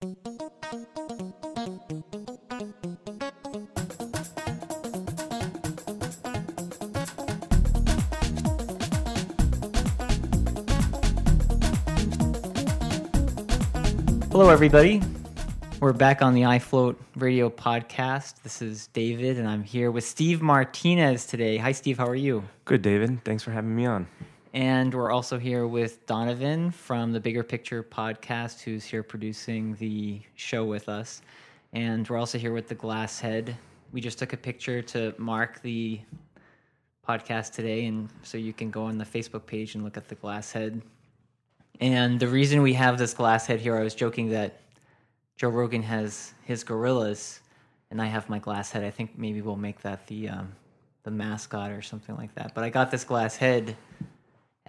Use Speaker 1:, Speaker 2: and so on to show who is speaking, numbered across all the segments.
Speaker 1: Hello, everybody. We're back on the iFloat radio podcast. This is David, and I'm here with Steve Martinez today. Hi, Steve. How are you?
Speaker 2: Good, David. Thanks for having me on.
Speaker 1: And we're also here with Donovan from the Bigger Picture podcast, who's here producing the show with us. And we're also here with the Glass Head. We just took a picture to mark the podcast today, and so you can go on the Facebook page and look at the Glass Head. And the reason we have this glass head here, I was joking that Joe Rogan has his gorillas, and I have my glass head. I think maybe we'll make that the um, the mascot or something like that. But I got this glass head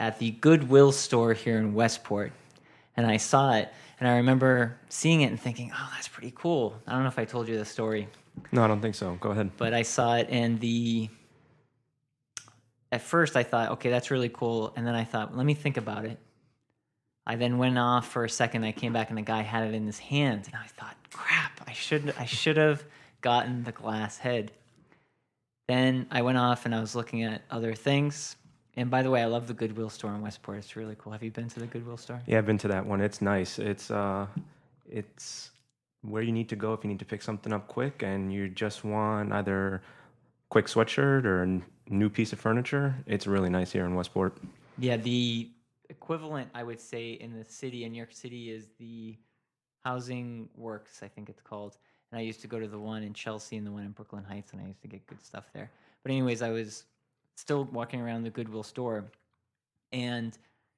Speaker 1: at the Goodwill store here in Westport, and I saw it, and I remember seeing it and thinking, "Oh, that's pretty cool." I don't know if I told you the story,
Speaker 2: No, I don't think so. Go ahead.
Speaker 1: but I saw it, and the at first I thought, "Okay, that's really cool," and then I thought, "Let me think about it." I then went off for a second. I came back and the guy had it in his hand, and I thought, "Crap! I should I should have gotten the glass head." Then I went off and I was looking at other things. And by the way, I love the Goodwill store in Westport. It's really cool. Have you been to the Goodwill store?
Speaker 2: Yeah, I've been to that one. It's nice. It's uh, it's where you need to go if you need to pick something up quick and you just want either quick sweatshirt or a new piece of furniture. It's really nice here in Westport.
Speaker 1: Yeah, the equivalent I would say in the city in New York City is the Housing Works, I think it's called. And I used to go to the one in Chelsea and the one in Brooklyn Heights, and I used to get good stuff there. But anyways, I was still walking around the Goodwill store, and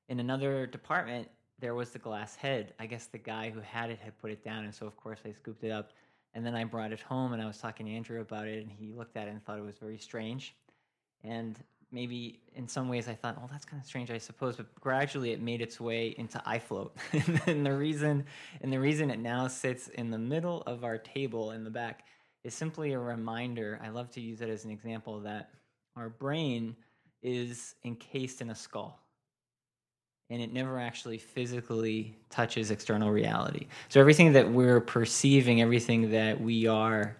Speaker 1: in another department there was the glass head. I guess the guy who had it had put it down, and so of course I scooped it up. And then I brought it home, and I was talking to Andrew about it, and he looked at it and thought it was very strange. And maybe in some ways I thought, oh, that's kind of strange, I suppose. But gradually it made its way into iFloat, and the reason and the reason it now sits in the middle of our table in the back is simply a reminder. I love to use it as an example that our brain is encased in a skull. And it never actually physically touches external reality. So everything that we're perceiving, everything that we are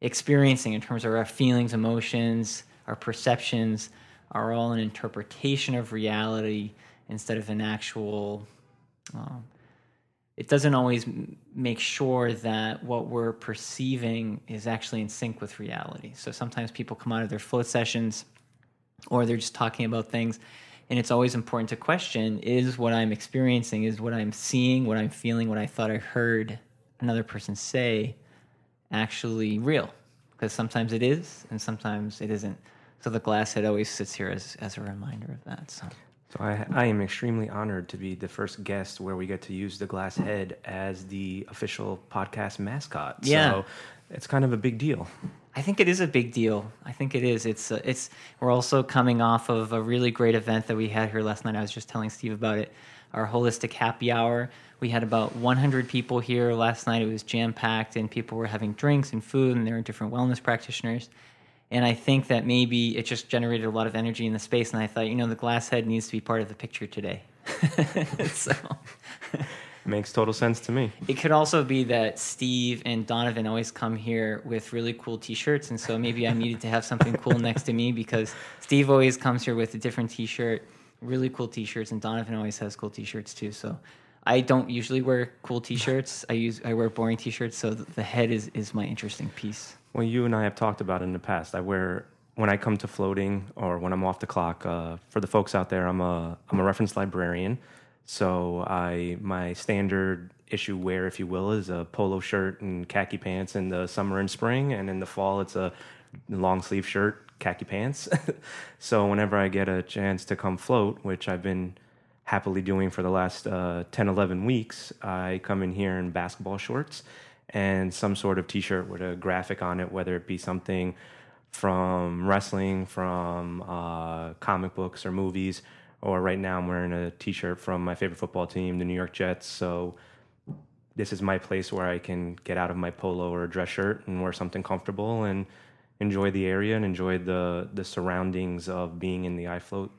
Speaker 1: experiencing in terms of our feelings, emotions, our perceptions are all an interpretation of reality instead of an actual. Um, it doesn't always make sure that what we're perceiving is actually in sync with reality. So sometimes people come out of their float sessions or they're just talking about things and it's always important to question is what i'm experiencing is what i'm seeing what i'm feeling what i thought i heard another person say actually real? Because sometimes it is and sometimes it isn't. So the glass head always sits here as, as a reminder of that so
Speaker 2: So I, I am extremely honored to be the first guest where we get to use the glass head as the official podcast mascot.
Speaker 1: Yeah.
Speaker 2: So it's kind of a big deal.
Speaker 1: I think it is a big deal. I think it is. It's uh, it's. We're also coming off of a really great event that we had here last night. I was just telling Steve about it. Our holistic happy hour. We had about 100 people here last night. It was jam packed, and people were having drinks and food, and there were different wellness practitioners. And I think that maybe it just generated a lot of energy in the space. And I thought, you know, the glass head needs to be part of the picture today. so
Speaker 2: Makes total sense to me.
Speaker 1: it could also be that Steve and Donovan always come here with really cool T-shirts, and so maybe I needed to have something cool next to me because Steve always comes here with a different T-shirt, really cool T-shirts, and Donovan always has cool T-shirts too. So I don't usually wear cool T-shirts. I use I wear boring T-shirts. So the head is is my interesting piece.
Speaker 2: Well, you and I have talked about in the past. I wear when I come to floating or when I'm off the clock. Uh, for the folks out there, I'm a I'm a reference librarian, so I my standard issue wear, if you will, is a polo shirt and khaki pants in the summer and spring, and in the fall it's a long sleeve shirt, khaki pants. so whenever I get a chance to come float, which I've been happily doing for the last uh, 10, 11 weeks, I come in here in basketball shorts and some sort of t-shirt with a graphic on it, whether it be something from wrestling, from uh, comic books or movies, or right now I'm wearing a t-shirt from my favorite football team, the New York Jets. So this is my place where I can get out of my polo or dress shirt and wear something comfortable and enjoy the area and enjoy the the surroundings of being in the iFloat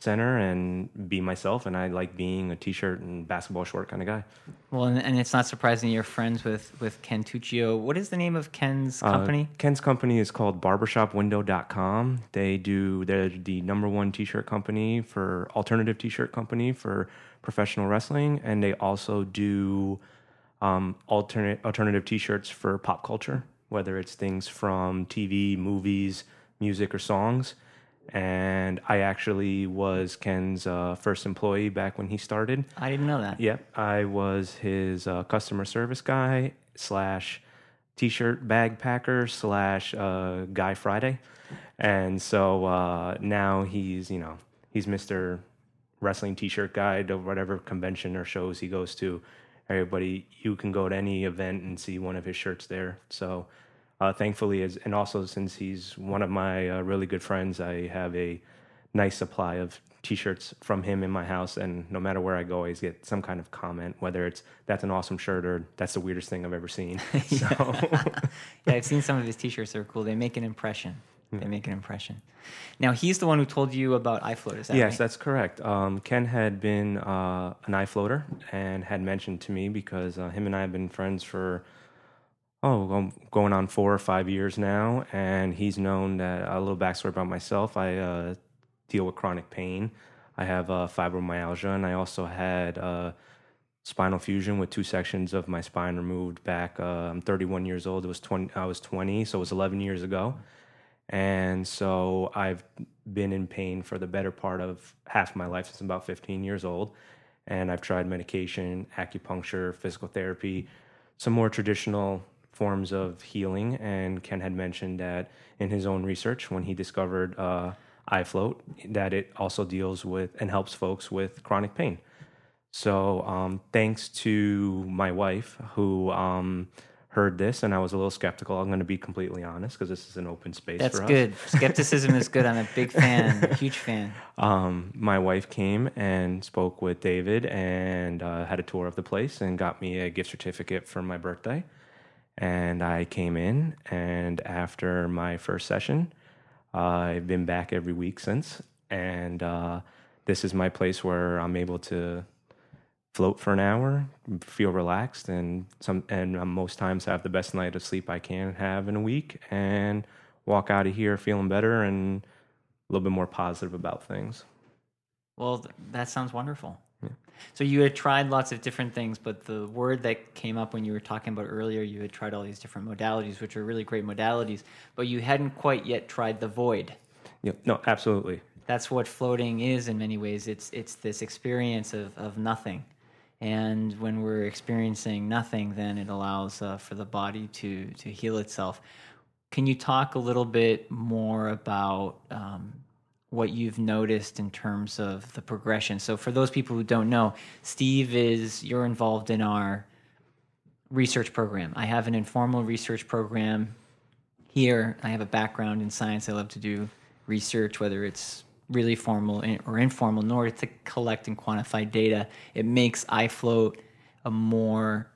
Speaker 2: center and be myself. And I like being a t-shirt and basketball short kind of guy.
Speaker 1: Well, and, and it's not surprising you're friends with with Ken Tuccio. What is the name of Ken's
Speaker 2: Uh,
Speaker 1: company?
Speaker 2: Ken's company is called barbershopwindow.com. They do they're the number one t-shirt company for alternative t-shirt company for professional wrestling and they also do um, alternate alternative t-shirts for pop culture, whether it's things from TV, movies, music or songs. And I actually was Ken's uh, first employee back when he started.
Speaker 1: I didn't know that.
Speaker 2: Yep, I was his uh, customer service guy slash t-shirt bag packer slash uh, guy Friday, and so uh, now he's you know he's Mister Wrestling T-shirt guy to whatever convention or shows he goes to. Everybody, you can go to any event and see one of his shirts there. So. Uh, thankfully, as and also since he's one of my uh, really good friends, I have a nice supply of t-shirts from him in my house and no matter where i go i always get some kind of comment whether it's that's an awesome shirt or that's the weirdest thing i've ever seen so
Speaker 1: Yeah, I've seen some of his T-shirts. They're cool. They make an impression. They make an impression. Now he's the one who told you about iFloat. Is that
Speaker 2: yes
Speaker 1: right?
Speaker 2: that's correct um, ken had been uh, an eye floater and had mentioned to me because uh, him and i have been friends for oh I'm going on four or five years now and he's known that a little backstory about myself i uh, deal with chronic pain. I have uh, fibromyalgia and i also had uh, spinal fusion with two sections of my spine removed back uh, i'm 31 years old. It was 20 i was 20 so it was 11 years ago. And so i've been in pain for the better part of half my life since I'm about 15 years old. And i've tried medication acupuncture physical therapy some more traditional forms of healing and ken had mentioned that in his own research when he discovered uh, iFloat that it also deals with and helps folks with chronic pain so, um, thanks to my wife who um, heard this, and I was a little skeptical. I'm going to be completely honest because this is an open space
Speaker 1: That's
Speaker 2: for us.
Speaker 1: good. Skepticism is good. I'm a big fan, huge fan.
Speaker 2: Um, my wife came and spoke with David and uh, had a tour of the place and got me a gift certificate for my birthday. And I came in, and after my first session, I've been back every week since. And uh, this is my place where I'm able to float for an hour, feel relaxed, and some and most times have the best night of sleep I can have in a week, and walk out of here feeling better and a little bit more positive about things.
Speaker 1: Well, that sounds wonderful. So you had tried lots of different things, but the word that came up when you were talking about earlier, you had tried all these different modalities, which are really great modalities, but you hadn't quite yet tried the void.
Speaker 2: Yeah, no, absolutely.
Speaker 1: That's what floating is in many ways. It's it's this experience of, of nothing. And when we're experiencing nothing, then it allows uh, for the body to to heal itself. Can you talk a little bit more about um, what you've noticed in terms of the progression? So, for those people who don't know, Steve is you're involved in our research program. I have an informal research program here. I have a background in science. I love to do research, whether it's really formal or informal, in order to collect and quantify data. It makes iFloat a more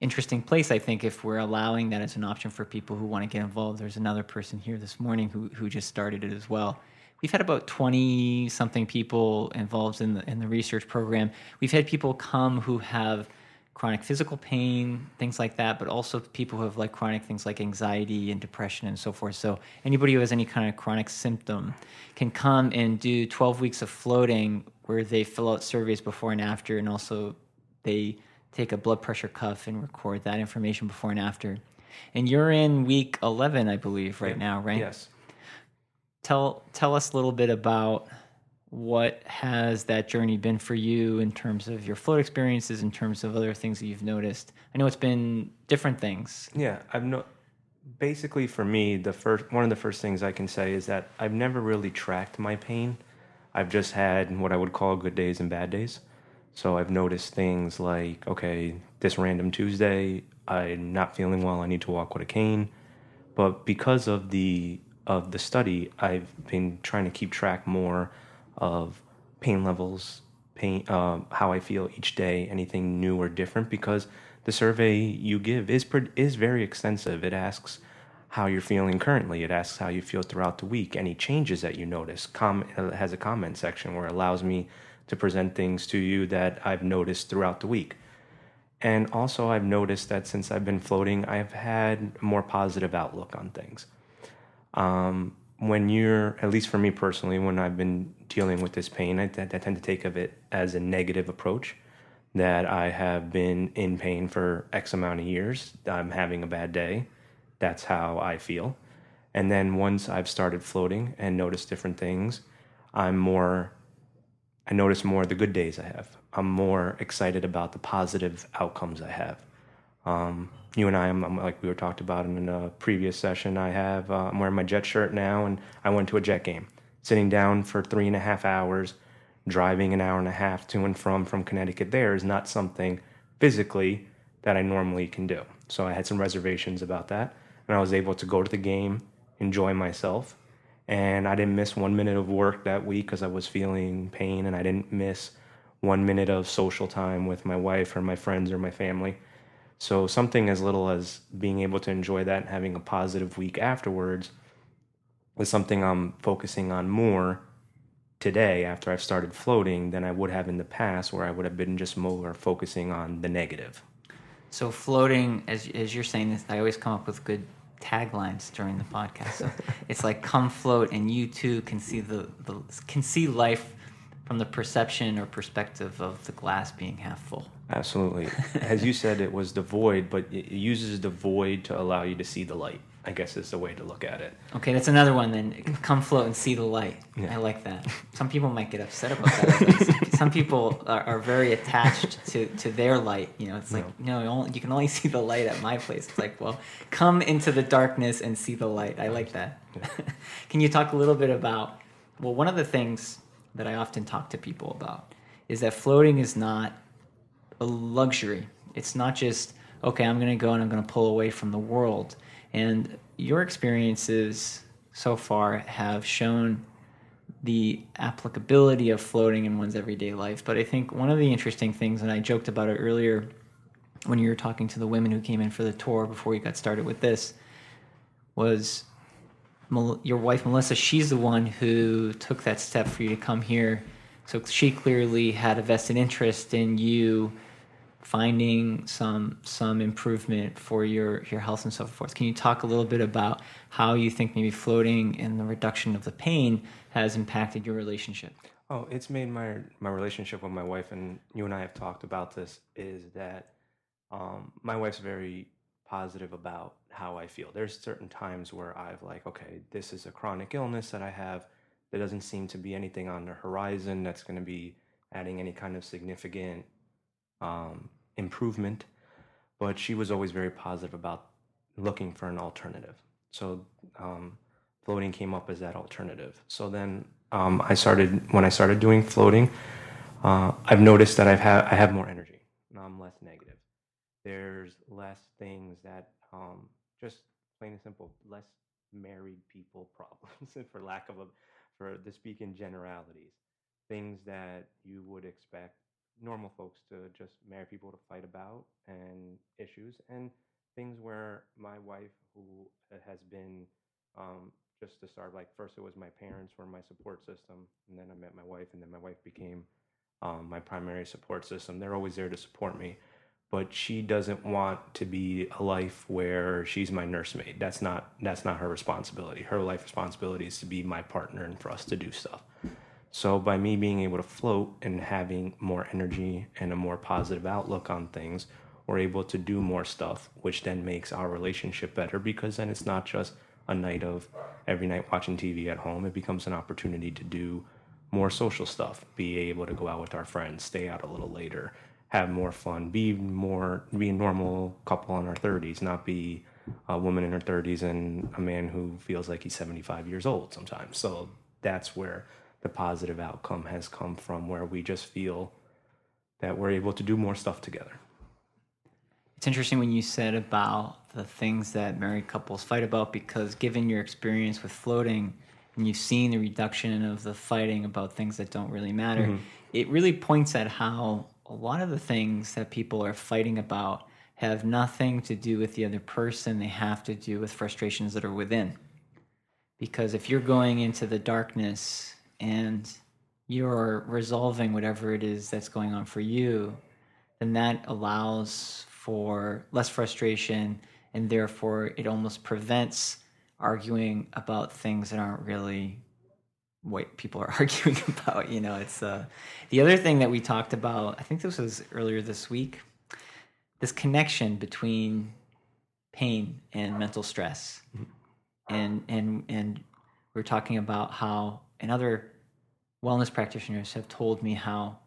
Speaker 1: interesting place, I think, if we're allowing that as an option for people who want to get involved. There's another person here this morning who, who just started it as well. We've had about 20 something people involved in the, in the research program. We've had people come who have chronic physical pain, things like that, but also people who have like chronic things like anxiety and depression and so forth. So anybody who has any kind of chronic symptom can come and do 12 weeks of floating where they fill out surveys before and after, and also they take a blood pressure cuff and record that information before and after. And you're in week 11, I believe, right now, right?
Speaker 2: Yes.
Speaker 1: Tell tell us a little bit about what has that journey been for you in terms of your float experiences, in terms of other things that you've noticed. I know it's been different things.
Speaker 2: Yeah, I've no. Basically, for me, the first one of the first things I can say is that I've never really tracked my pain. I've just had what I would call good days and bad days. So I've noticed things like, okay, this random Tuesday, I'm not feeling well. I need to walk with a cane. But because of the of the study, I've been trying to keep track more of pain levels, pain, um, how I feel each day, anything new or different. Because the survey you give is is very extensive. It asks how you're feeling currently. It asks how you feel throughout the week, any changes that you notice. Com- has a comment section where it allows me to present things to you that I've noticed throughout the week. And also, I've noticed that since I've been floating, I've had a more positive outlook on things. Um, when you're, at least for me personally, when I've been dealing with this pain, I, tend to take of it as a negative approach. That I have been in pain for X amount of years. I'm having a bad day. That's how I feel. And then once I've started floating and noticed different things, I'm more, I notice more the good days I have. I'm more excited about the positive outcomes I have. Um, you and I, I'm, like we were talked about in a previous session. I have uh, I'm wearing my Jet shirt now, and I went to a Jet game, sitting down for three and a half hours, driving an hour and a half to and from from Connecticut. There is not something physically that I normally can do. So I had some reservations about that, and I was able to go to the game, enjoy myself, and I didn't miss one minute of work that week because I was feeling pain, and I didn't miss one minute of social time with my wife or my friends or my family. So something as little as being able to enjoy that and having a positive week afterwards is something I'm focusing on more today after I've started floating than I would have in the past where I would have been just more focusing on the negative.
Speaker 1: So floating, as as you're saying this, I always come up with good taglines during the podcast. So it's like come float and you too can see the, the can see life from the perception or perspective of the glass being half full.
Speaker 2: Absolutely. As you said, it was the void, but it uses the void to allow you to see the light. I guess is the way to look at it.
Speaker 1: Okay, that's another one. Then come float and see the light. Yeah. I like that. Some people might get upset about that. Some people are, are, very attached to, to their light. You know, it's like no, you, only, you can only see the light at my place. It's like, well, come into the darkness and see the light. I like that. Yeah. can you talk a little bit about? Well, one of the things that I often talk to people about is that floating is not a luxury. It's not just okay. I'm going to go and I'm going to pull away from the world and your experiences so far have shown the applicability of floating in one's everyday life. But I think one of the interesting things, and I joked about it earlier when you were talking to the women who came in for the tour before we got started with this, was your wife Melissa. She's the one who took that step for you to come here. So she clearly had a vested interest in you finding some some improvement for your your health and so forth. Can you talk a little bit about how you think maybe floating and the reduction of the pain has impacted your relationship?
Speaker 2: Oh, it's made my my relationship with my wife, and you and I have talked about this. Is that um, my wife's very positive about how I feel. There's certain times where I've like, okay, this is a chronic illness that I have. There doesn't seem to be anything on the horizon that's going to be adding any kind of significant um, improvement, but she was always very positive about looking for an alternative. So um, floating came up as that alternative. So then um, I started when I started doing floating. Uh, I've noticed that I've had I have more energy. I'm less negative. There's less things that um, just plain and simple, less married people problems, for lack of a, for to speak in generalities. Things that you would expect normal folks to just marry people to fight about and issues and things where my wife who has been um, just to start like first it was my parents were my support system and then i met my wife and then my wife became um, my primary support system. They're always there to support me but she doesn't want to be a life where she's my nursemaid. That's not that's not her responsibility. Her life responsibility is to be my partner and for us to do stuff so by me being able to float and having more energy and a more positive outlook on things, we're able to do more stuff, which then makes our relationship better because then it's not just a night of every night watching TV at home. It becomes an opportunity to do more social stuff, be able to go out with our friends, stay out a little later, have more fun, be more be a normal couple in our 30s, not be a woman in her 30s and a man who feels like he's 75 years old sometimes. So that's where the positive outcome has come from where we just feel that we're able to do more stuff together.
Speaker 1: It's interesting when you said about the things that married couples fight about because given your experience with floating and you've seen the reduction of the fighting about things that don't really matter, mm-hmm. it really points at how a lot of the things that people are fighting about have nothing to do with the other person. They have to do with frustrations that are within. Because if you're going into the darkness and you're resolving whatever it is that's going on for you, then that allows for less frustration and therefore it almost prevents arguing about things that aren't really what people are arguing about you know? It's uh the other thing that we talked about i think this was earlier this week this connection between pain and mental stress. And and and we are talking about how and other wellness practitioners have told me how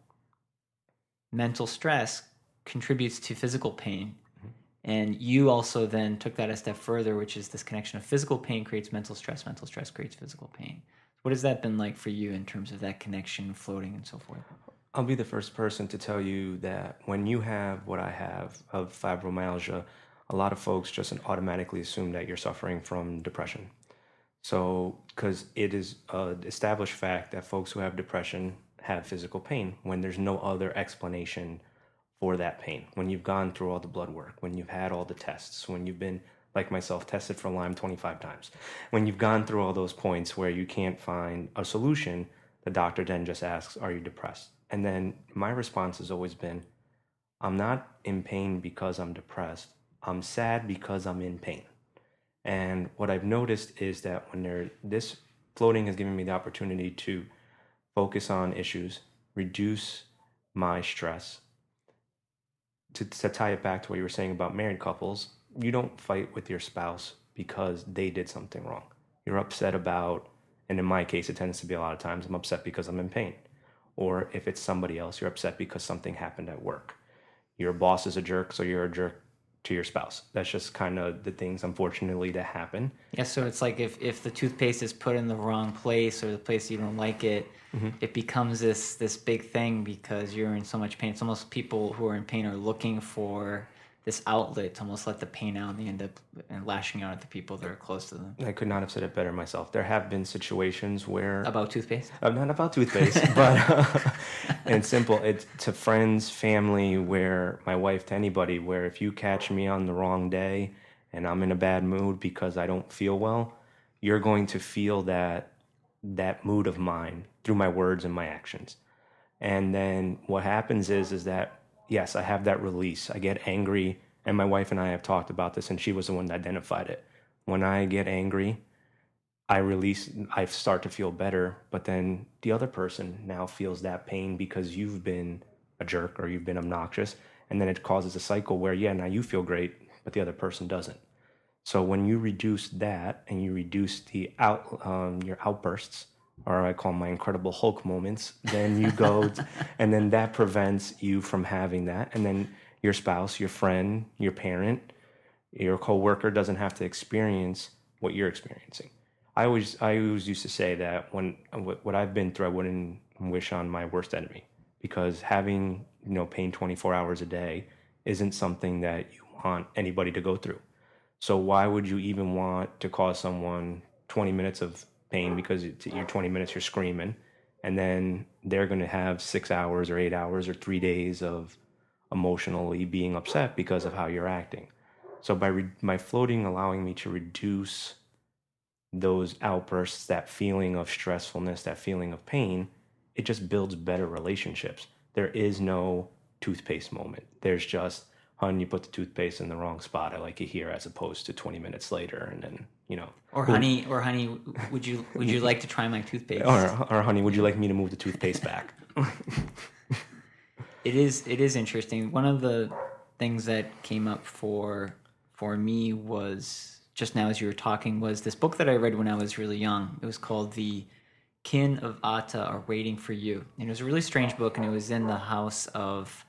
Speaker 1: mental stress contributes to physical pain. Mm-hmm. And you also then took that a step further which is this connection of physical pain creates mental stress mental stress creates physical pain. What has that been like for you in terms of that connection floating and so forth?
Speaker 2: I'll be the first person to tell you that when you have what I have of fibromyalgia, a lot of folks just automatically assume that you're suffering from depression. So, because it is an established fact that folks who have depression have physical pain when there's no other explanation for that pain. When you've gone through all the blood work, when you've had all the tests, when you've been, like myself, tested for Lyme 25 times, when you've gone through all those points where you can't find a solution, the doctor then just asks, Are you depressed? And then my response has always been, I'm not in pain because I'm depressed. I'm sad because I'm in pain. And what I've noticed is that when there, this floating has given me the opportunity to focus on issues, reduce my stress. To, to tie it back to what you were saying about married couples, you don't fight with your spouse because they did something wrong. You're upset about, and in my case, it tends to be a lot of times, I'm upset because I'm in pain or if it's somebody else, you're upset because something happened at work. Your boss is a jerk, so you're a jerk to your spouse. That's just kind of the things, unfortunately, that happen.
Speaker 1: Yeah, so it's like if, if the toothpaste is put in the wrong place or the place you don't like it, mm-hmm. it becomes this this big thing because you're in so much pain. It's almost people who are in pain are looking for this outlet to almost let the pain out and they end up lashing out at the people that are close to them.
Speaker 2: I could not have said it better myself. There have been situations where
Speaker 1: about toothpaste.
Speaker 2: Uh, not about toothpaste, but uh, and simple. It's to friends, family, where my wife, to anybody, where if you catch me on the wrong day and I'm in a bad mood because I don't feel well, you're going to feel that that mood of mine through my words and my actions. And then what happens is is that yes, I have that release. I get angry, and my wife and I have talked about this, and she was the one that identified it. When I get angry, I release, I start to feel better, but then the other person now feels that pain because you've been a jerk or you've been obnoxious. And then it causes a cycle where, yeah, now you feel great, but the other person doesn't. So when you reduce that and you reduce the out, um, your outbursts, or I call my Incredible Hulk moments, then you go, and then that prevents you from having that. And then your spouse, your friend, your parent, your coworker doesn't have to experience what you're experiencing. I always, I always used to say that when what I've been through, I wouldn't wish on my worst enemy because having you know pain 24 hours a day isn't something that you want anybody to go through. So why would you even want to cause someone 20 minutes of pain because you're 20 minutes, you're screaming, and then they're going to have six hours or eight hours or three days of emotionally being upset because of how you're acting. So by re- my floating allowing me to reduce those outbursts, that feeling of stressfulness, that feeling of pain, it just builds better relationships. There is no toothpaste moment. There's just hun, you put the toothpaste in the wrong spot. I like it here, as opposed to 20 minutes later, and then you know.
Speaker 1: Or honey, or honey, would you would you like to try my toothpaste?
Speaker 2: Or, or honey, would you like me to move the toothpaste back?
Speaker 1: it is it is interesting. One of the things that came up for for me was just now as you were talking was this book that I read when I was really young. It was called The Kin of Ata Are Waiting for You. And it was a really strange book, and it was in the house of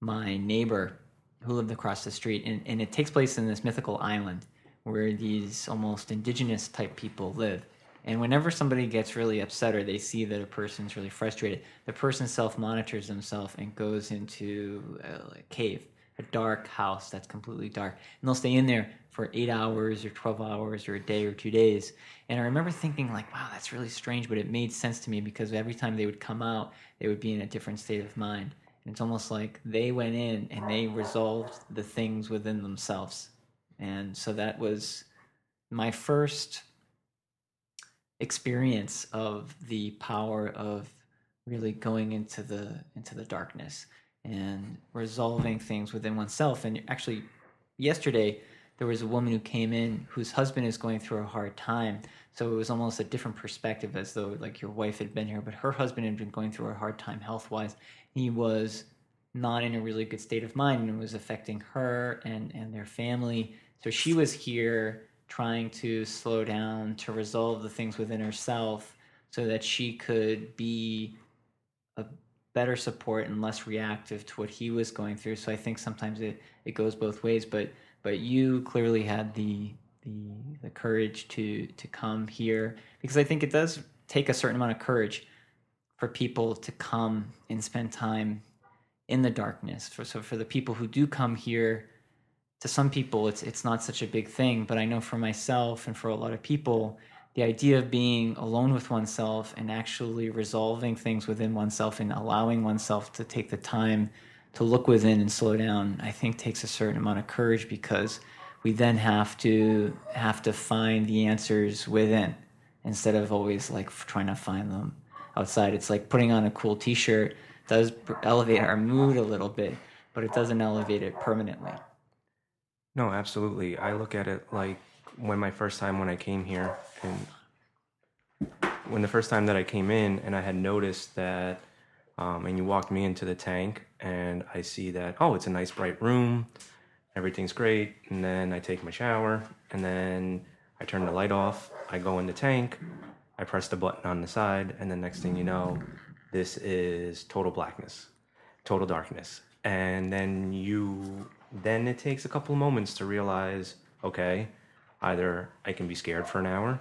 Speaker 1: my neighbor who lived across the street, and, and it takes place in this mythical island where these almost indigenous type people live. And whenever somebody gets really upset or they see that a person's really frustrated, the person self monitors themselves and goes into a, cave, a dark house that's completely dark. And they'll stay in there for eight hours or 12 hours or a day or two days. And I remember thinking, like, wow, that's really strange, but it made sense to me because every time they would come out, they would be in a different state of mind And it's almost like they went in and they resolved the things within themselves. And so that was my first experience of the power of really going into the into the darkness and resolving things within oneself and actually yesterday there was a woman who came in whose husband is going through a hard time. So it was almost a different perspective as though like your wife had been here but her husband had been going through a hard time health wise he was not in a really good state of mind and it was affecting her and and their family. So she was here trying to slow down to resolve the things within herself so that she could be a better support and less reactive to what he was going through. So i think sometimes it it goes both ways but but you clearly had the the the courage to to come here because i think it does take a certain amount of courage for people to come and spend time in the darkness. For so for the people who do come here to some people it's it's not such a big thing but i know for myself and for a lot of people the idea of being alone with oneself and actually resolving things within oneself and allowing oneself to take the time to look within and slow down i think takes a certain amount of courage because we then have to have to find the answers within instead of always like trying to find them outside it's like putting on a cool t-shirt does elevate our mood a little bit but it doesn't elevate it permanently
Speaker 2: No, absolutely. I look at it like when my first time when I came here, and when the first time that I came in, and I had noticed that, um, and you walked me into the tank, and I see that oh, it's a nice bright room, everything's great, and then I take my shower, and then I turn the light off, I go in the tank, I press the button on the side, and the next thing you know, this is total blackness, total darkness, and then you then it takes a couple of moments to realize okay either i can be scared for an hour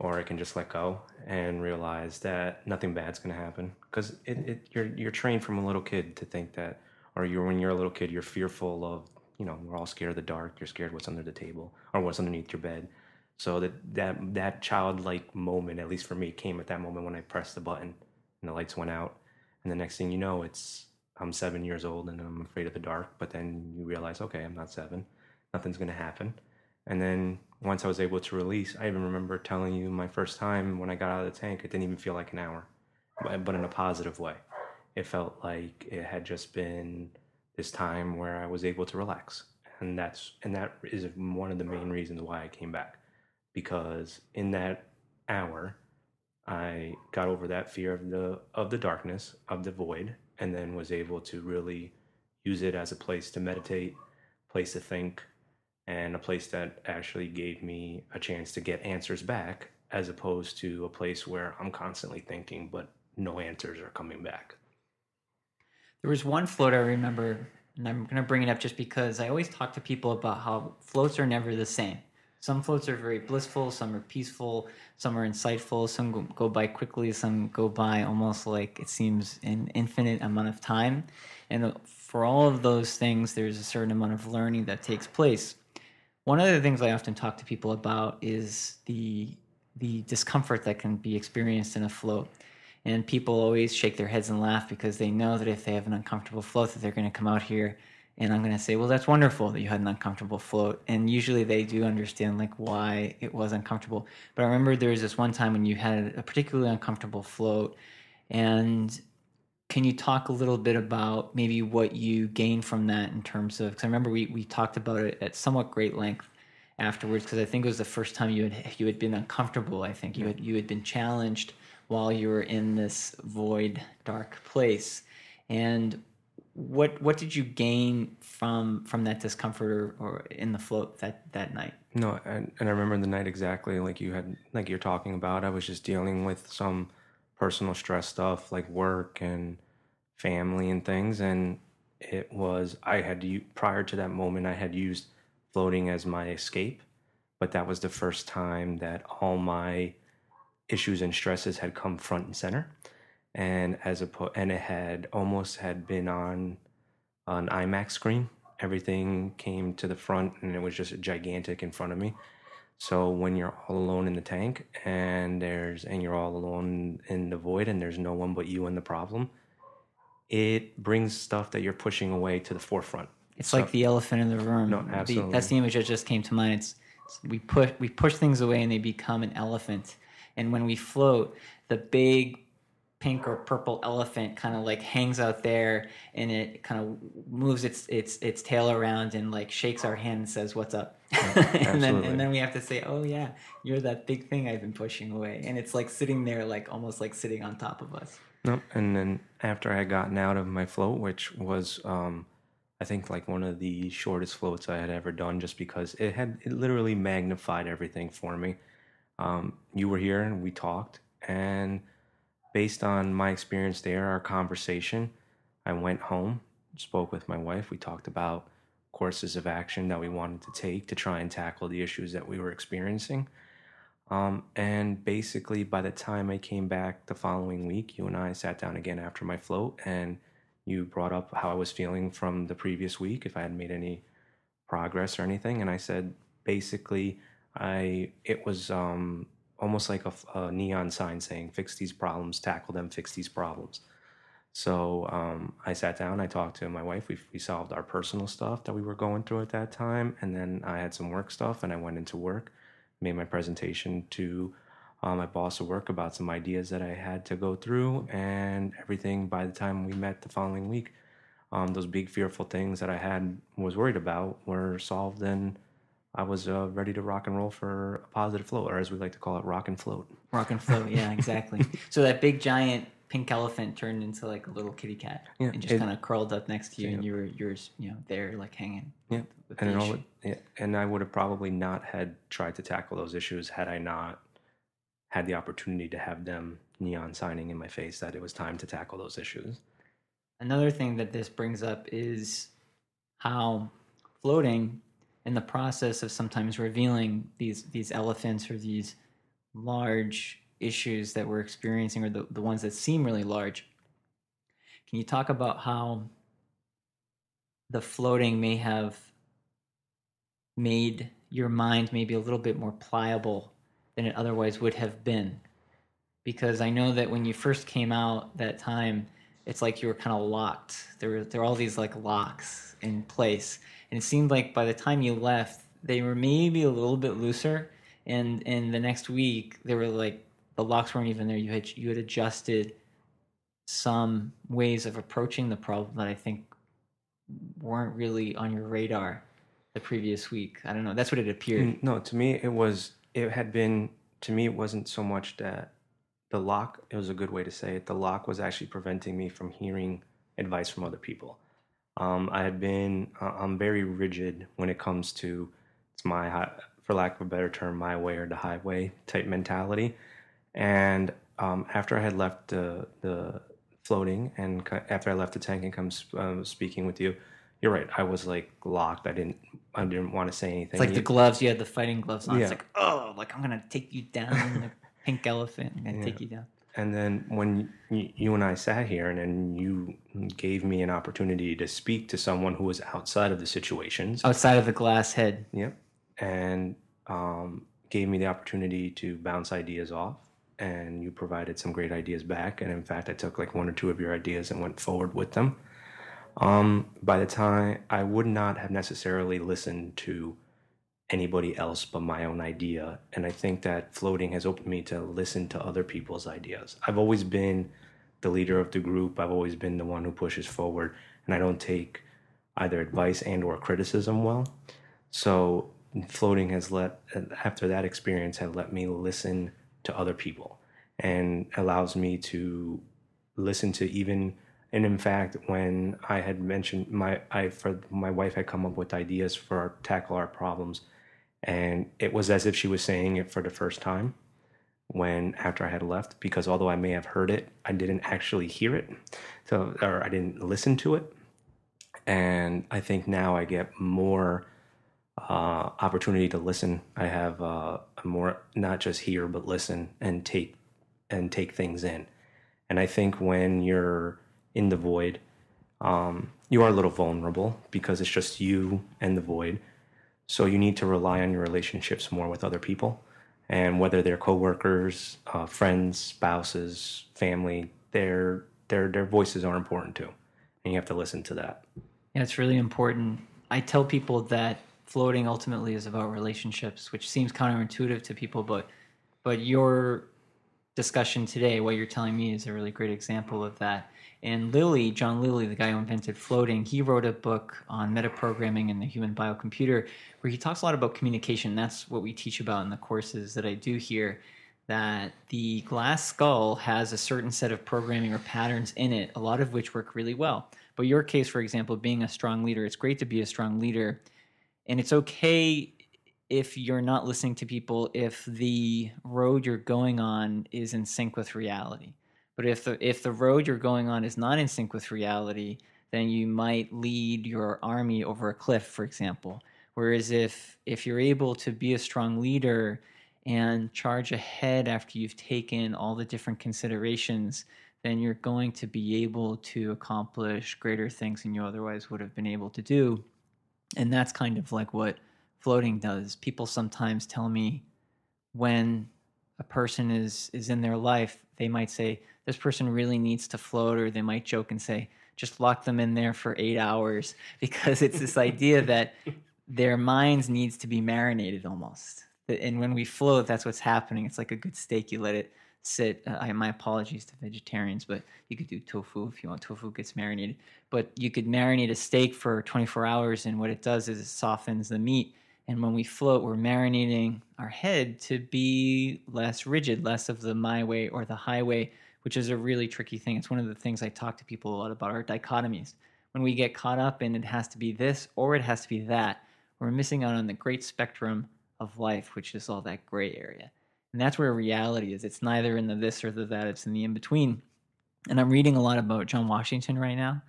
Speaker 2: or i can just let go and realize that nothing bad's going to happen because it, it you're you're trained from a little kid to think that or you're when you're a little kid you're fearful of you know we're all scared of the dark you're scared what's under the table or what's underneath your bed so that that that childlike moment at least for me came at that moment when i pressed the button and the lights went out and the next thing you know it's I'm seven years old and I'm afraid of the dark. But then you realize, okay, I'm not seven. Nothing's going to happen. And then once I was able to release, I even remember telling you my first time when I got out of the tank, it didn't even feel like an hour, but, in a positive way. It felt like it had just been this time where I was able to relax. And that's and that is one of the main reasons why I came back. Because in that hour, I got over that fear of the of the darkness, of the void, and then was able to really use it as a place to meditate, place to think, and a place that actually gave me a chance to get answers back as opposed to a place where I'm constantly thinking but no answers are coming back.
Speaker 1: There was one float I remember, and I'm going to bring it up just because I always talk to people about how floats are never the same. Some floats are very blissful, some are peaceful, some are insightful, some go, by quickly, some go by almost like it seems an infinite amount of time. And for all of those things, there's a certain amount of learning that takes place. One of the things I often talk to people about is the the discomfort that can be experienced in a float. And people always shake their heads and laugh because they know that if they have an uncomfortable float, that they're going to come out here and I'm going to say, well, that's wonderful that you had an uncomfortable float. And usually they do understand like why it was uncomfortable. But I remember there was this one time when you had a particularly uncomfortable float. And can you talk a little bit about maybe what you gained from that in terms of, because I remember we, we talked about it at somewhat great length afterwards, because I think it was the first time you had, you had been uncomfortable. I think you had, you had been challenged while you were in this void, dark place. And what what did you gain from from that discomfort or, or in the float that that night
Speaker 2: no and, and i remember the night exactly like you had like you're talking about i was just dealing with some personal stress stuff like work and family and things and it was i had to prior to that moment i had used floating as my escape but that was the first time that all my issues and stresses had come front and center and as a and it had almost had been on an IMAX screen. Everything came to the front, and it was just gigantic in front of me. So when you're all alone in the tank, and there's and you're all alone in the void, and there's no one but you and the problem, it brings stuff that you're pushing away to the forefront.
Speaker 1: It's
Speaker 2: So-
Speaker 1: like the elephant in the room.
Speaker 2: No,
Speaker 1: The-
Speaker 2: absolutely.
Speaker 1: that's the image that just came to mind. It's, it's we push we push things away and they become an elephant. And when we float, the big pink or purple elephant kind of like hangs out there and it kind of moves its its its tail around and like shakes our hand and says what's up? And then and then we have to say oh yeah you're that big thing i've been pushing away. And it's like sitting there like almost like sitting on top of us.
Speaker 2: No, and then after I had gotten out of my float, which was, um, I think, like one of the shortest floats I had ever done, just because it had it literally magnified everything for me. Um, you were here and we talked, and based on my experience there, our conversation, I went home, spoke with my wife. We talked about courses of action that we wanted to take to try and tackle the issues that we were experiencing. Um, and basically, by the time I came back the following week, you and I sat down again after my float, and you brought up how I was feeling from the previous week, if I had made any progress or anything. And I said, basically, I it was um, almost like a neon sign saying, "Fix these problems, tackle them, fix these problems." So um, I sat down, I talked to my wife. We, we solved our personal stuff that we were going through at that time, and then I had some work stuff, and I went into work made my presentation to uh, my boss at work about some ideas that I had to go through, and everything. By the time we met the following week, um, those big fearful things that I had was worried about were solved, and I was uh, ready to rock and roll for a positive float, or as we like to call it, rock and float.
Speaker 1: rock and float yeah exactly so that big giant pink elephant turned into like a little kitty cat
Speaker 2: Yeah,
Speaker 1: and just kind of curled up next to you and
Speaker 2: Yeah.
Speaker 1: you were yours you know there like hanging
Speaker 2: Yeah,
Speaker 1: with
Speaker 2: and all, yeah, and I would have probably not had tried to tackle those issues had I not had the opportunity to have them neon signing in my face that it was time to tackle those issues.
Speaker 1: Another thing that this brings up is how floating in the process of sometimes revealing these these elephants or these large issues that we're experiencing or the, the ones that seem really large. Can you talk about how the floating may have made your mind maybe a little bit more pliable than it otherwise would have been? Because I know that when you first came out that time, it's like you were kind of locked. There were there were all these like locks in place, and it seemed like by the time you left, they were maybe a little bit looser. And and the next week, they were like the locks weren't even there. You had you had adjusted some ways of approaching the problem that I think weren't really on your radar the previous week. I don't know. That's what it appeared.
Speaker 2: Mm, No, to me it was it had been to me it wasn't so much that the lock it was a good way to say it. The lock was actually preventing me from hearing advice from other people. Um, I had been uh, I'm very rigid when it comes to it's my for lack of a better term my way or the highway type mentality. And um, after I had left the the floating and after I left the tank and come uh, speaking with you, you're right. I was like locked. I didn't I didn't want to say anything.
Speaker 1: It's like the gloves. You had the fighting gloves on. It's like, oh, like I'm gonna take you down, the pink elephant. I'm gonna
Speaker 2: Yeah.
Speaker 1: take you down.
Speaker 2: And then when you, you and I sat here and then you gave me an opportunity to speak to someone who was outside of the situations.
Speaker 1: Outside of the glass head.
Speaker 2: Yep. And um, gave me the opportunity to bounce ideas off. And you provided some great ideas back. And in fact, I took like one or two of your ideas and went forward with them. Um, by the time I would not have necessarily listened to anybody else but my own idea. And I think that floating has opened me to listen to other people's ideas. I've always been the leader of the group. I've always been the one who pushes forward, and I don't take either advice and or criticism well. So floating has let after that experience had let me listen to other people and allows me to listen to even and in fact when i had mentioned my i for my wife had come up with ideas for our, tackle our problems and it was as if she was saying it for the first time when after i had left because although i may have heard it i didn't actually hear it. So or i didn't listen to it. And i think now i get more uh, opportunity to listen. I have uh, more not just hear but listen and take and take things in. And i think when you're in the void um, you are a little vulnerable because it's just you and the void so you need to rely on your relationships more with other people and whether they're coworkers uh, friends spouses family they're their their voices are important too, and you have to listen to that.
Speaker 1: Yeah, it's really important. I tell people that floating ultimately is about relationships, which seems counterintuitive to people, but but your discussion today, what you're telling me, is a really great example of that. And Lilly, John Lilly, the guy who invented floating, he wrote a book on metaprogramming and the human biocomputer where he talks a lot about communication. That's what we teach about in the courses that I do here. That the glass skull has a certain set of programming or patterns in it, a lot of which work really well. But your case, for example, being a strong leader, it's great to be a strong leader. And it's okay if you're not listening to people if the road you're going on is in sync with reality. But if the if the road you're going on is not in sync with reality, then you might lead your army over a cliff, for example. Whereas if if you're able to be a strong leader and charge ahead after you've taken all the different considerations, then you're going to be able to accomplish greater things than you otherwise would have been able to do. And that's kind of like what floating does. People sometimes tell me when a person is is in their life, they might say this person really needs to float, or they might joke and say just lock them in there for eight hours because it's this idea that their minds needs to be marinated almost. And when we float, that's what's happening. It's like a good steak; you let it sit. Uh, I, my apologies to vegetarians, but you could do tofu if you want. Tofu gets marinated, but you could marinate a steak for 24 hours, and what it does is it softens the meat and when we float, we're marinating our head to be less rigid, less of the my way or the highway, which is a really tricky thing. It's one of the things I talk to people a lot about our dichotomies. When we get caught up in it has to be this or it has to be that, we're missing out on the great spectrum of life, which is all that gray area. And that's where reality is. It's neither in the this or the that, it's in the in between. And I'm reading a lot about John Washington right now,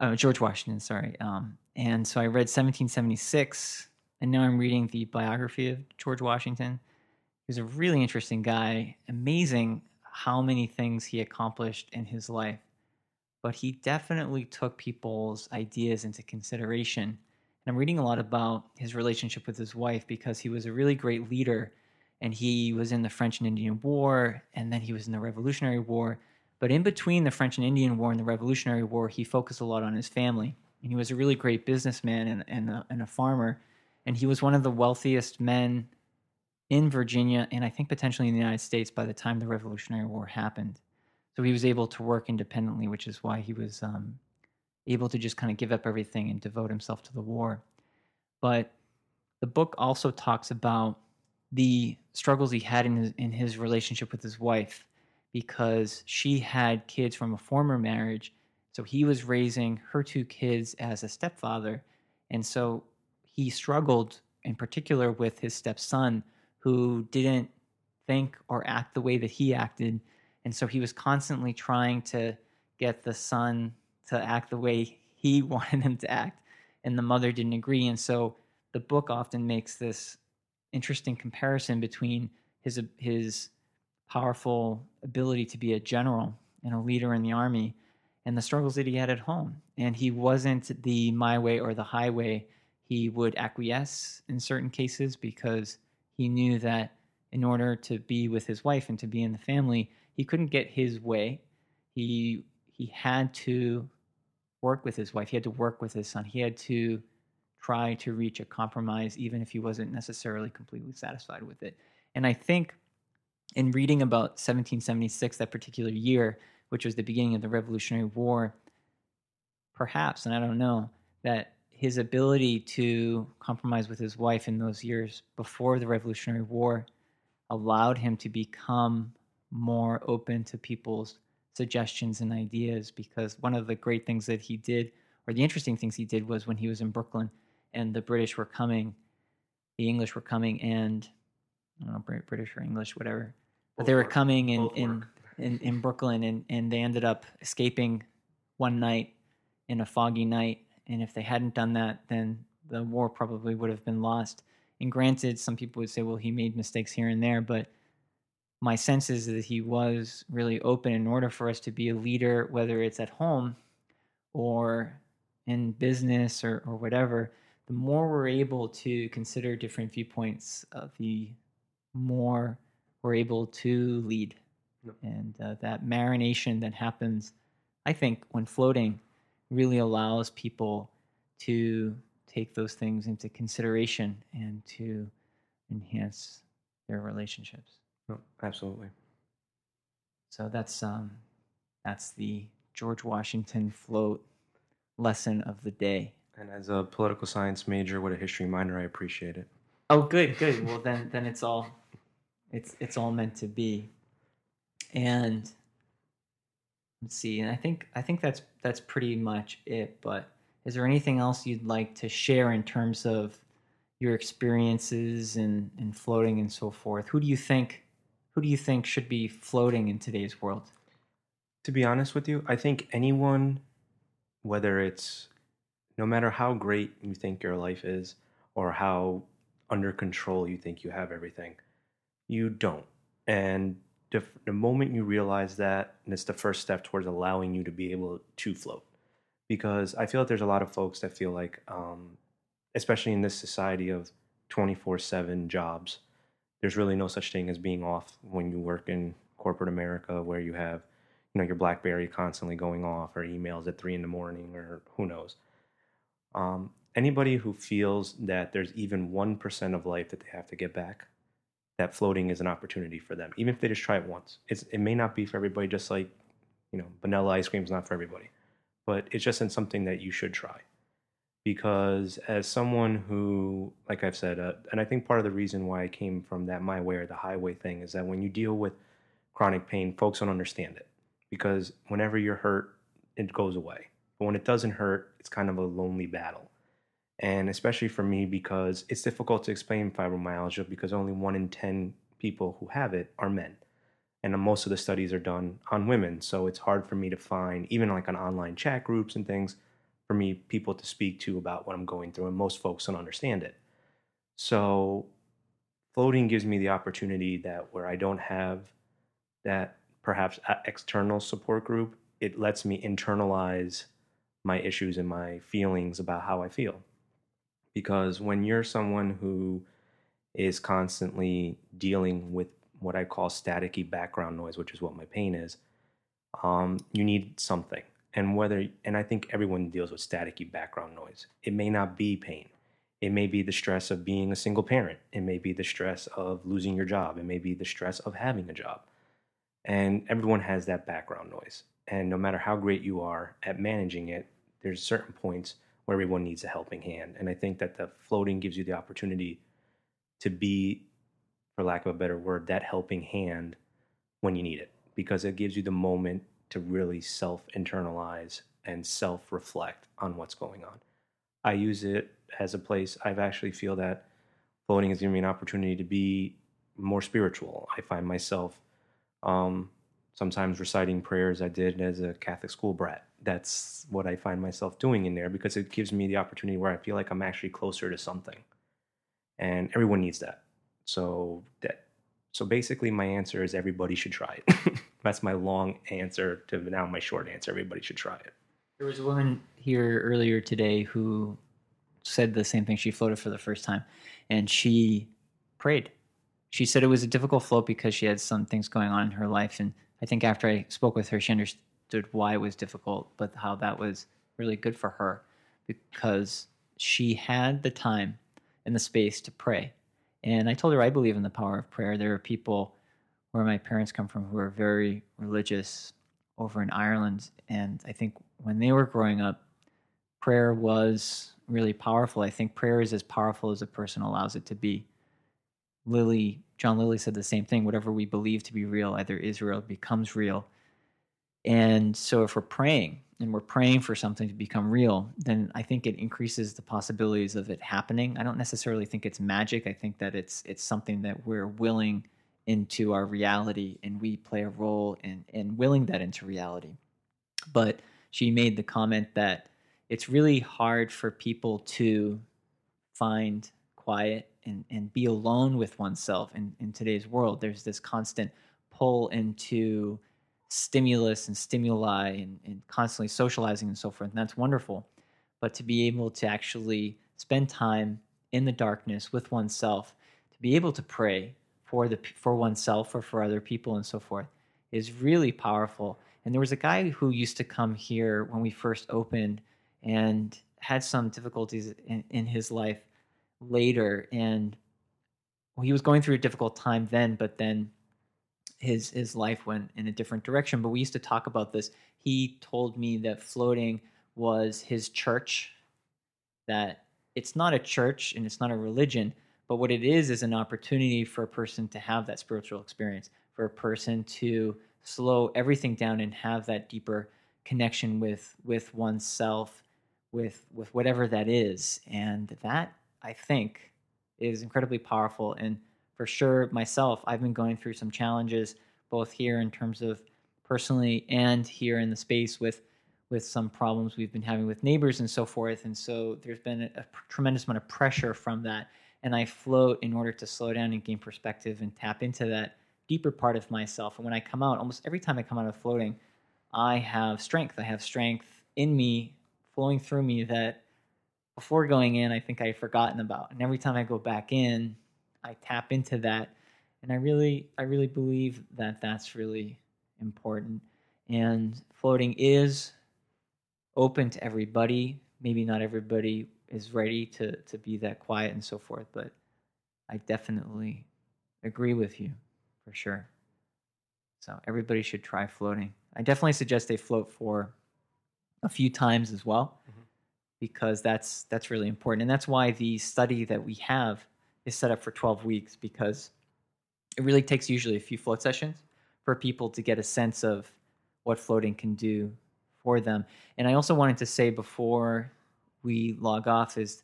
Speaker 1: uh, George Washington, sorry. Um, and so I read 1776 and now I'm reading the biography of George Washington. He was a really interesting guy, amazing how many things he accomplished in his life. But he definitely took people's ideas into consideration. And I'm reading a lot about his relationship with his wife because he was a really great leader and he was in the French and Indian War and then he was in the Revolutionary War. But in between the French and Indian War and the Revolutionary War, he focused a lot on his family. And he was a really great businessman and, and, a, and a farmer and he was one of the wealthiest men in Virginia and I think potentially in the United States by the time the Revolutionary War happened. So he was able to work independently, which is why he was um, able to just kind of give up everything and devote himself to the war. But the book also talks about the struggles he had in his, in his relationship with his wife because she had kids from a former marriage. So he was raising her two kids as a stepfather. And so he struggled in particular with his stepson who didn't think or act the way that he acted. And so he was constantly trying to get the son to act the way he wanted him to act and the mother didn't agree. And so the book often makes this interesting comparison between his his powerful ability to be a general and a leader in the army and the struggles that he had at home. And he wasn't the my way or the highway he would acquiesce in certain cases because he knew that in order to be with his wife and to be in the family, he couldn't get his way. He he had to work with his wife. He had to work with his son. He had to try to reach a compromise, even if he wasn't necessarily completely satisfied with it. And I think in reading about 1776, that particular year, which was the beginning of the Revolutionary War, perhaps, and I don't know, that his ability to compromise with his wife in those years before the Revolutionary War allowed him to become more open to people's suggestions and ideas because one of the great things that he did or the interesting things he did was when he was in Brooklyn and the British were coming the English were coming and I don't know British or English whatever but they were work. coming in in, in, in Brooklyn and and they ended up escaping one night in a foggy night and if they hadn't done that, then the war probably would have been lost. And granted, some people would say, well, he made mistakes here and there, but my sense is that he was really open in order for us to be a leader, whether it's at home or in business or, or whatever. The more we're able to consider different viewpoints, uh, the more we're able to lead. And uh, that marination that happens I think when floating really allows people to take those things into consideration and to enhance their relationships.
Speaker 2: No, absolutely.
Speaker 1: So that's um, that's the George Washington float lesson of the day.
Speaker 2: And as a political science major with a history minor, I appreciate it.
Speaker 1: Oh, good, good. Well, then, then it's all, it's it's all meant to be. And see. And I think I think that's that's pretty much it. But is there anything else you'd like to share in terms of your experiences and in floating and so forth? Who do you think who do you think should be floating in today's world?
Speaker 2: To be honest with you, I think anyone, whether it's no matter how great you think your life is or how under control you think you have everything, you don't. And the, the moment you realize that, and it's the first step towards allowing you to be able to float. Because I feel that there's a lot of folks that feel like, um, especially in this society of 24 7 jobs, there's really no such thing as being off when you work in corporate America where you have, you know, your BlackBerry constantly going off or emails at three in the morning or who knows. Um, anybody who feels that there's even 1% of life that they have to get back, that floating is an opportunity for them, even if they just try it once. It's, it may not be for everybody, just like, you know, vanilla ice cream is not for everybody, but it's just in something that you should try. Because as someone who, like I've said, uh, and I think part of the reason why I came from that my way or the highway thing is that when you deal with chronic pain, folks don't understand it. Because whenever you're hurt, it goes away. But when it doesn't hurt, it's kind of a lonely battle and especially for me because it's difficult to explain fibromyalgia because only one in 10 people who have it are men and most of the studies are done on women. So it's hard for me to find even like on online chat groups and things for me people to speak to about what i'm going through and most folks don't understand it. So floating gives me the opportunity that where i don't have that perhaps uh, external support group it lets me internalize my issues and my feelings about how i feel because when you're someone who is constantly dealing with what I call staticky background noise, which is what my pain is, um, you need something. And whether, and I think everyone deals with staticky background noise. It may not be pain. It may be the stress of being a single parent. It may be the stress of losing your job. It may be the stress of having a job. And everyone has that background noise. And no matter how great you are at managing it, there's certain points where everyone needs a helping hand. And I think that the floating gives you the opportunity to be, for lack of a better word, that helping hand when you need it because it gives you the moment to really self internalize and self reflect on what's going on. I use it as a place, I've actually feel that floating has given me an opportunity to be more spiritual. I find myself um, sometimes reciting prayers I did as a Catholic school brat that's what I find myself doing in there because it gives me the opportunity where I feel like I'm actually closer to something. And everyone needs that. So that so basically my answer is everybody should try it. that's my long answer to now my short answer. Everybody should try it.
Speaker 1: There was a woman here earlier today who said the same thing. She floated for the first time and she prayed. She said it was a difficult float because she had some things going on in her life. And I think after I spoke with her, she understood understood why it was difficult, but how that was really good for her because she had the time and the space to pray. And I told her I believe in the power of prayer. There are people where my parents come from who are very religious over in Ireland. And I think when they were growing up, prayer was really powerful. I think prayer is as powerful as a person allows it to be. Lilly, John Lilly said the same thing. Whatever we believe to be real either is real, becomes real. And so if we're praying and we're praying for something to become real, then I think it increases the possibilities of it happening. I don't necessarily think it's magic. I think that it's it's something that we're willing into our reality and we play a role in, in willing that into reality. But she made the comment that it's really hard for people to find quiet and, and be alone with oneself in, in today's world. There's this constant pull into stimulus and stimuli and, and constantly socializing and so forth. And that's wonderful. But to be able to actually spend time in the darkness with oneself, to be able to pray for the for oneself or for other people and so forth, is really powerful. And there was a guy who used to come here when we first opened and had some difficulties in, in his life later. And he was going through a difficult time then, but then his his life went in a different direction. But we used to talk about this. He told me that floating was his church, that it's not a church and it's not a religion, but what it is is an opportunity for a person to have that spiritual experience, for a person to slow everything down and have that deeper connection with with oneself, with with whatever that is. And that I think is incredibly powerful. And for sure, myself, I've been going through some challenges both here in terms of personally and here in the space with with some problems we've been having with neighbors and so forth. And so there's been a, a tremendous amount of pressure from that and I float in order to slow down and gain perspective and tap into that deeper part of myself. And when I come out, almost every time I come out of floating, I have strength. I have strength in me, flowing through me that before going in, I think I had forgotten about. And every time I go back in, I tap into that. And I really, I really believe that that's really important. And floating is open to everybody. Maybe not everybody is ready to to be that quiet and so forth. But I definitely agree with you for sure. So everybody should try floating. I definitely suggest they float for a few times as well, mm-hmm. because that's that's really important, and that's why the study that we have is set up for 12 weeks because it really takes usually a few float sessions for people to get a sense of what floating can do for them. And I also wanted to say before we log off is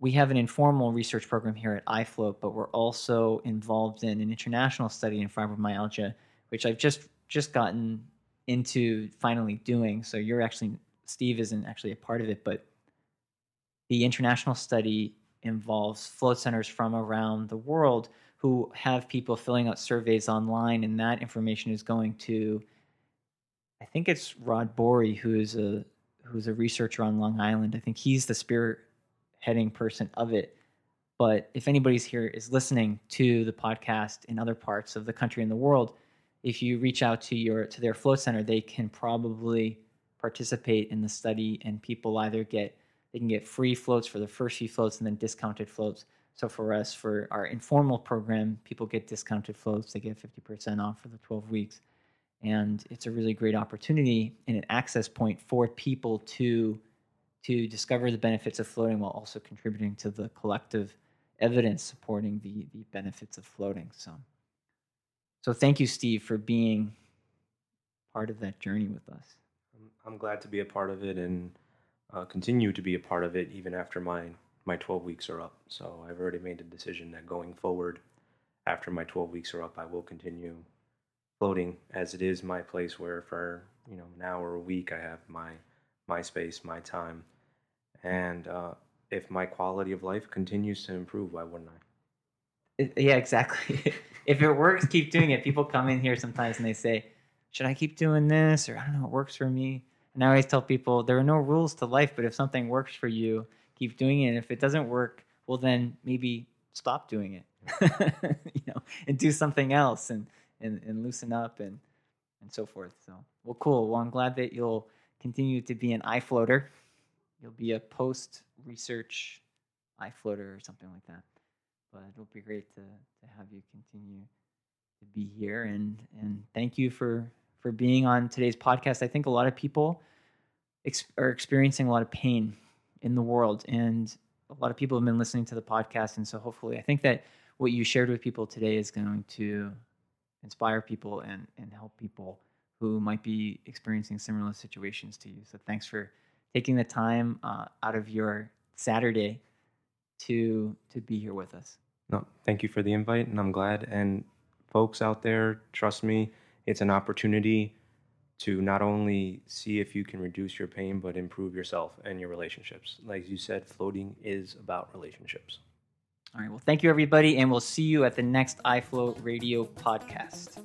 Speaker 1: we have an informal research program here at iFloat, but we're also involved in an international study in fibromyalgia, which I've just just gotten into finally doing. So you're actually Steve isn't actually a part of it, but the international study involves float centers from around the world who have people filling out surveys online, and that information is going to I think it's Rod Borrie, who is a who's a researcher on Long Island. I think he's the spearheading person of it. But if anybody's here is listening to the podcast in other parts of the country and the world, if you reach out to your to their float center, they can probably participate in the study, and people either get they can get free floats for the first few floats and then discounted floats. So for us, for our informal program, people get discounted floats. They get 50% off for the 12 weeks and it's a really great opportunity and an access point for people to to discover the benefits of floating while also contributing to the collective evidence supporting the the benefits of floating so so thank you steve for being part of that journey with us
Speaker 2: i'm glad to be a part of it and uh, continue to be a part of it even after my my 12 weeks are up so i've already made the decision that going forward after my 12 weeks are up i will continue floating as it is my place where for you know an hour a week I have my my space, my time, and uh, if my quality of life continues to improve, why wouldn't I?
Speaker 1: Yeah, exactly. if it works, keep doing it. People come in here sometimes and they say, "Should I keep doing this?" Or I don't know, it works for me. And I always tell people there are no rules to life, but if something works for you, keep doing it. And if it doesn't work, well, then maybe stop doing it, you know, and do something else. And and, and loosen up and and so forth. So well, cool. Well, I'm glad that you'll continue to be an iFloater. You'll be a post research iFloater or something like that. But it'll be great to to have you continue to be here and and thank you for for being on today's podcast. I think a lot of people ex- are experiencing a lot of pain in the world and a lot of people have been listening to the podcast and so hopefully I think that what you shared with people today is going to inspire people and, and help people who might be experiencing similar situations to you. So thanks for taking the time uh, out of your Saturday to to be here with us.
Speaker 2: No, thank you for the invite, and I'm glad. And folks out there, trust me, it's an opportunity to not only see if you can reduce your pain, but improve yourself and your relationships. Like you said, floating is about relationships.
Speaker 1: All right. Well, thank you, everybody, and we'll see you at the next iFloat Radio podcast.